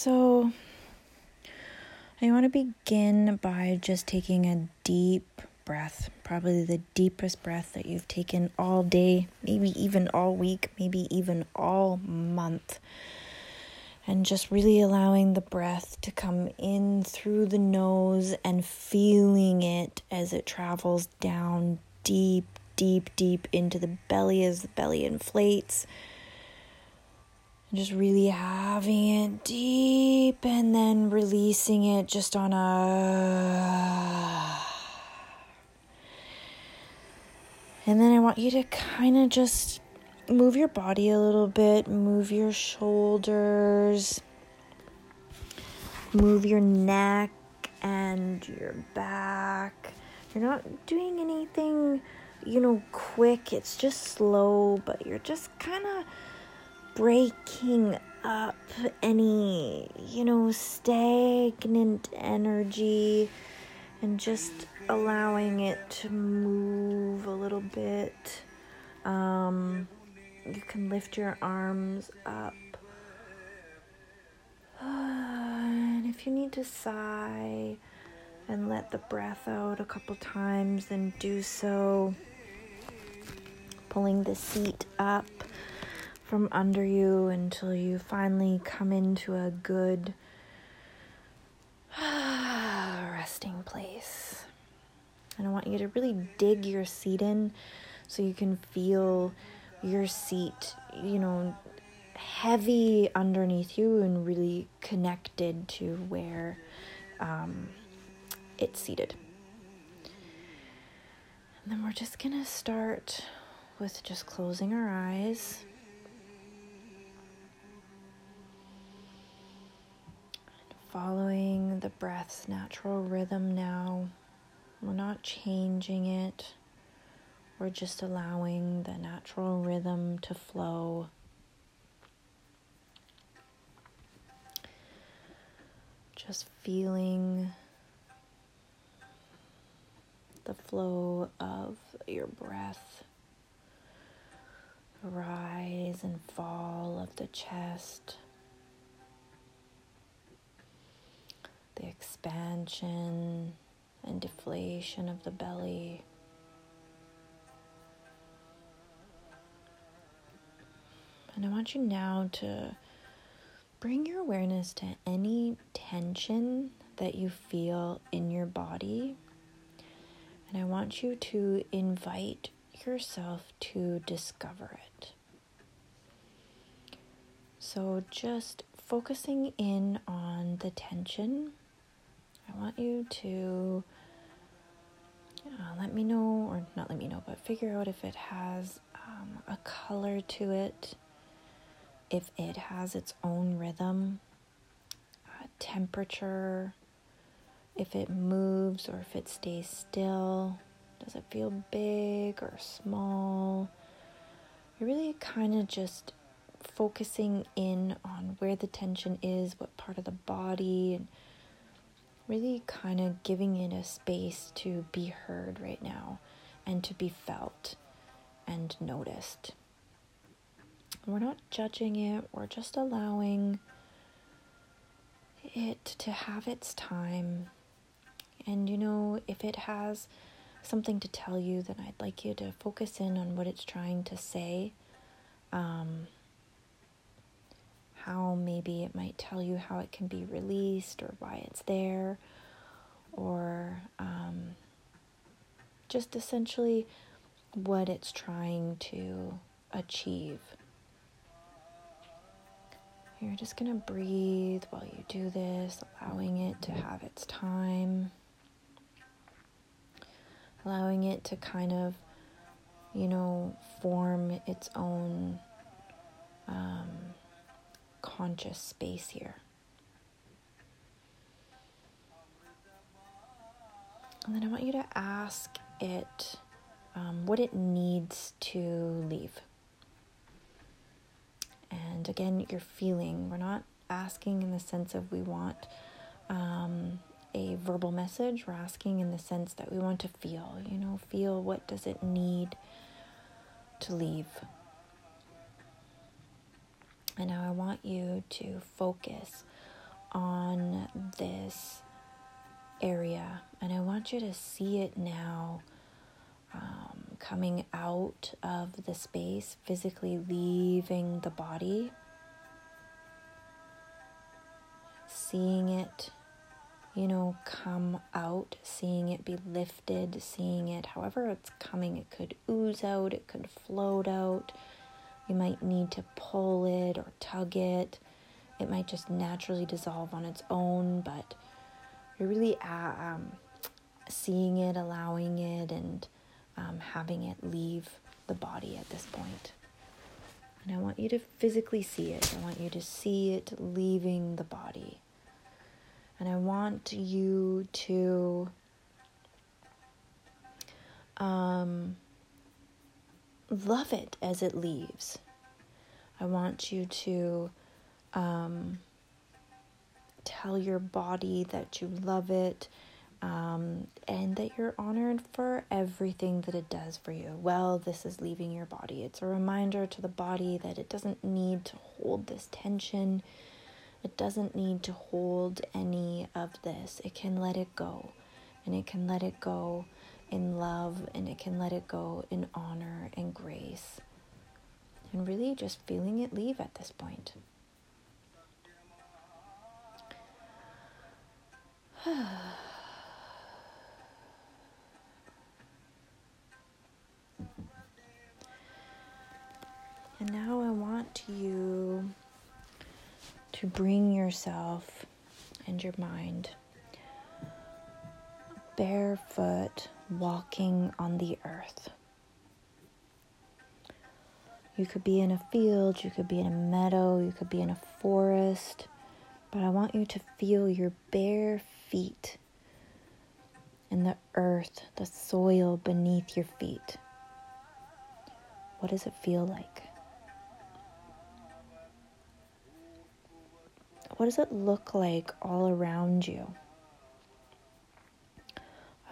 So, I want to begin by just taking a deep breath, probably the deepest breath that you've taken all day, maybe even all week, maybe even all month. And just really allowing the breath to come in through the nose and feeling it as it travels down deep, deep, deep into the belly as the belly inflates. And just really having it deep and then releasing it just on a And then I want you to kind of just move your body a little bit, move your shoulders, move your neck and your back. You're not doing anything, you know, quick. It's just slow, but you're just kind of breaking up any, you know, stagnant energy and just allowing it to move a little bit. Um, you can lift your arms up. And if you need to sigh and let the breath out a couple times, then do so. Pulling the seat up from under you until you finally come into a good resting place. And I want you to really dig your seat in so you can feel your seat, you know, heavy underneath you and really connected to where um, it's seated. And then we're just gonna start with just closing our eyes. Following the breath's natural rhythm now. We're not changing it. We're just allowing the natural rhythm to flow. Just feeling the flow of your breath, rise and fall of the chest, the expansion and deflation of the belly. And I want you now to bring your awareness to any tension that you feel in your body. And I want you to invite yourself to discover it. So, just focusing in on the tension, Want you to uh, let me know, or not let me know, but figure out if it has um, a color to it if it has its own rhythm, uh, temperature, if it moves or if it stays still. Does it feel big or small? You're really kind of just focusing in on where the tension is, what part of the body, and really kind of giving it a space to be heard right now and to be felt and noticed. We're not judging it, we're just allowing it to have its time. And you know, if it has something to tell you, then I'd like you to focus in on what it's trying to say. Um, how maybe it might tell you how it can be released or why it's there, or um, just essentially what it's trying to achieve. You're just going to breathe while you do this, allowing it to have its time, allowing it to kind of, you know, form its own um, conscious space here. And then I want you to ask it um, what it needs to leave. And again, you're feeling. We're not asking in the sense of we want um, a verbal message. We're asking in the sense that we want to feel, you know, feel what does it need to leave. And now I want you to focus on this area, and I want you to see it now um, coming out of the space, physically leaving the body, seeing it, you know, come out, seeing it be lifted, seeing it however it's coming. It could ooze out, it could float out. You might need to pull it or tug it. It might just naturally dissolve on its own, but you're really uh, um, seeing it, allowing it, and um, having it leave the body at this point. And I want you to physically see it. I want you to see it leaving the body. And I want you to um, love it as it leaves. I want you to um, tell your body that you love it um, and that you're honored for everything that it does for you. Well, this is leaving your body. It's a reminder to the body that it doesn't need to hold this tension, it doesn't need to hold any of this. It can let it go, and it can let it go in love, and it can let it go in honor and grace. And really just feeling it leave at this point. And now I want you to bring yourself and your mind barefoot walking on the earth. You could be in a field, you could be in a meadow, you could be in a forest, but I want you to feel your bare feet and the earth, the soil beneath your feet. What does it feel like? What does it look like all around you?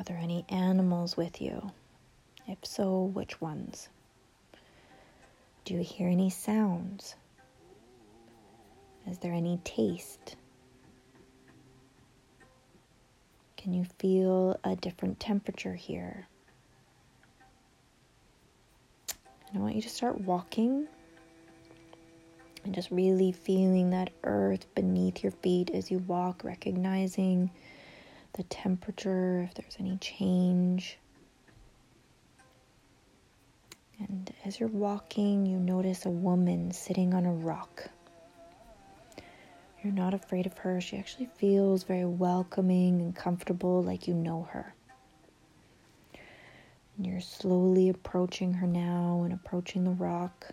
Are there any animals with you? If so, which ones? Do you hear any sounds? Is there any taste? Can you feel a different temperature here? And I want you to start walking and just really feeling that earth beneath your feet as you walk, recognizing the temperature, if there's any change. And as you're walking, you notice a woman sitting on a rock. You're not afraid of her. She actually feels very welcoming and comfortable, like you know her. And you're slowly approaching her now and approaching the rock.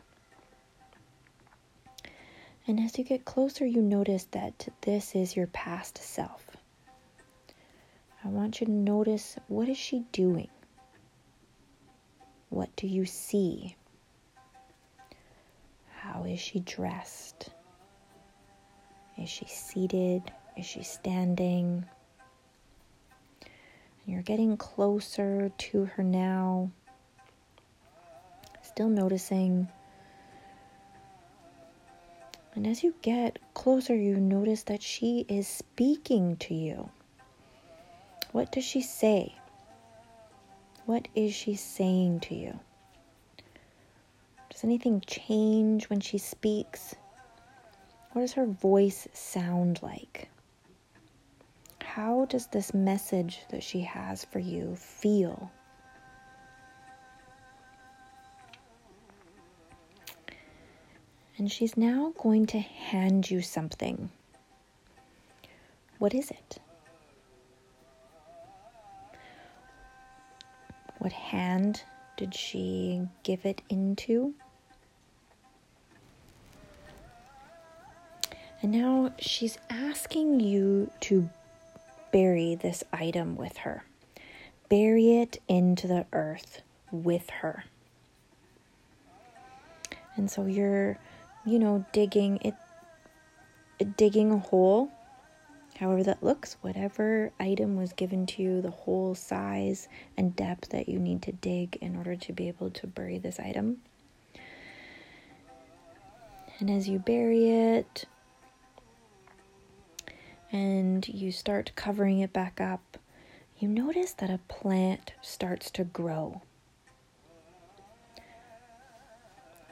And as you get closer, you notice that this is your past self. I want you to notice what is she doing? What do you see? How is she dressed? Is she seated? Is she standing? You're getting closer to her now. Still noticing and as you get closer, you notice that she is speaking to you. What does she say? What is she saying to you? Does anything change when she speaks? What does her voice sound like? How does this message that she has for you feel? and she's now going to hand you something. What is it? What hand did she give it into? And now she's asking you to bury this item with her. Bury it into the earth with her. And so you're you know, digging it, digging a hole, however that looks, whatever item was given to you, the whole size and depth that you need to dig in order to be able to bury this item. And as you bury it, and you start covering it back up, you notice that a plant starts to grow.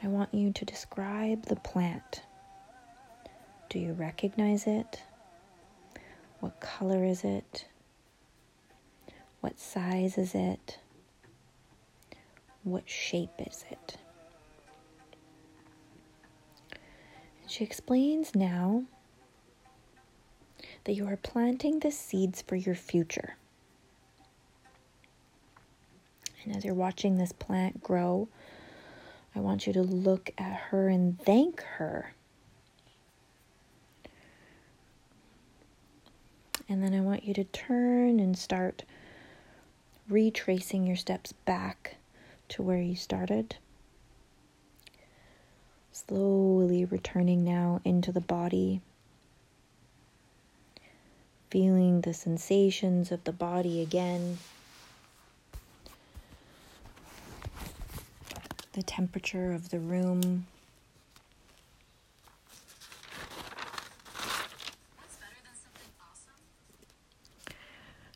I want you to describe the plant. Do you recognize it? What color is it? What size is it? What shape is it? And she explains now that you are planting the seeds for your future. And as you're watching this plant grow, I want you to look at her and thank her. And then I want you to turn and start retracing your steps back to where you started. Slowly returning now into the body feeling the sensations of the body again. The temperature of the room.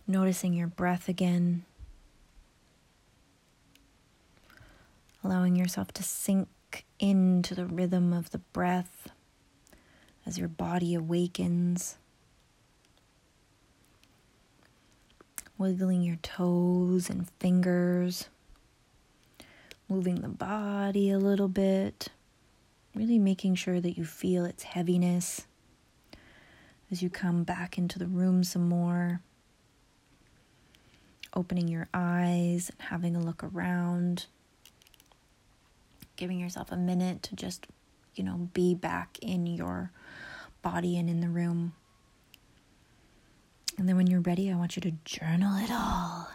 Noticing your breath again. Allowing yourself to sink into the rhythm of the breath as your body awakens. wiggling your toes and fingers, moving the body a little bit, really making sure that you feel its heaviness as you come back into the room some more. Opening your eyes and having a look around, giving yourself a minute to just, you know, be back in your body and in the room. And then when you're ready, I want you to journal it all.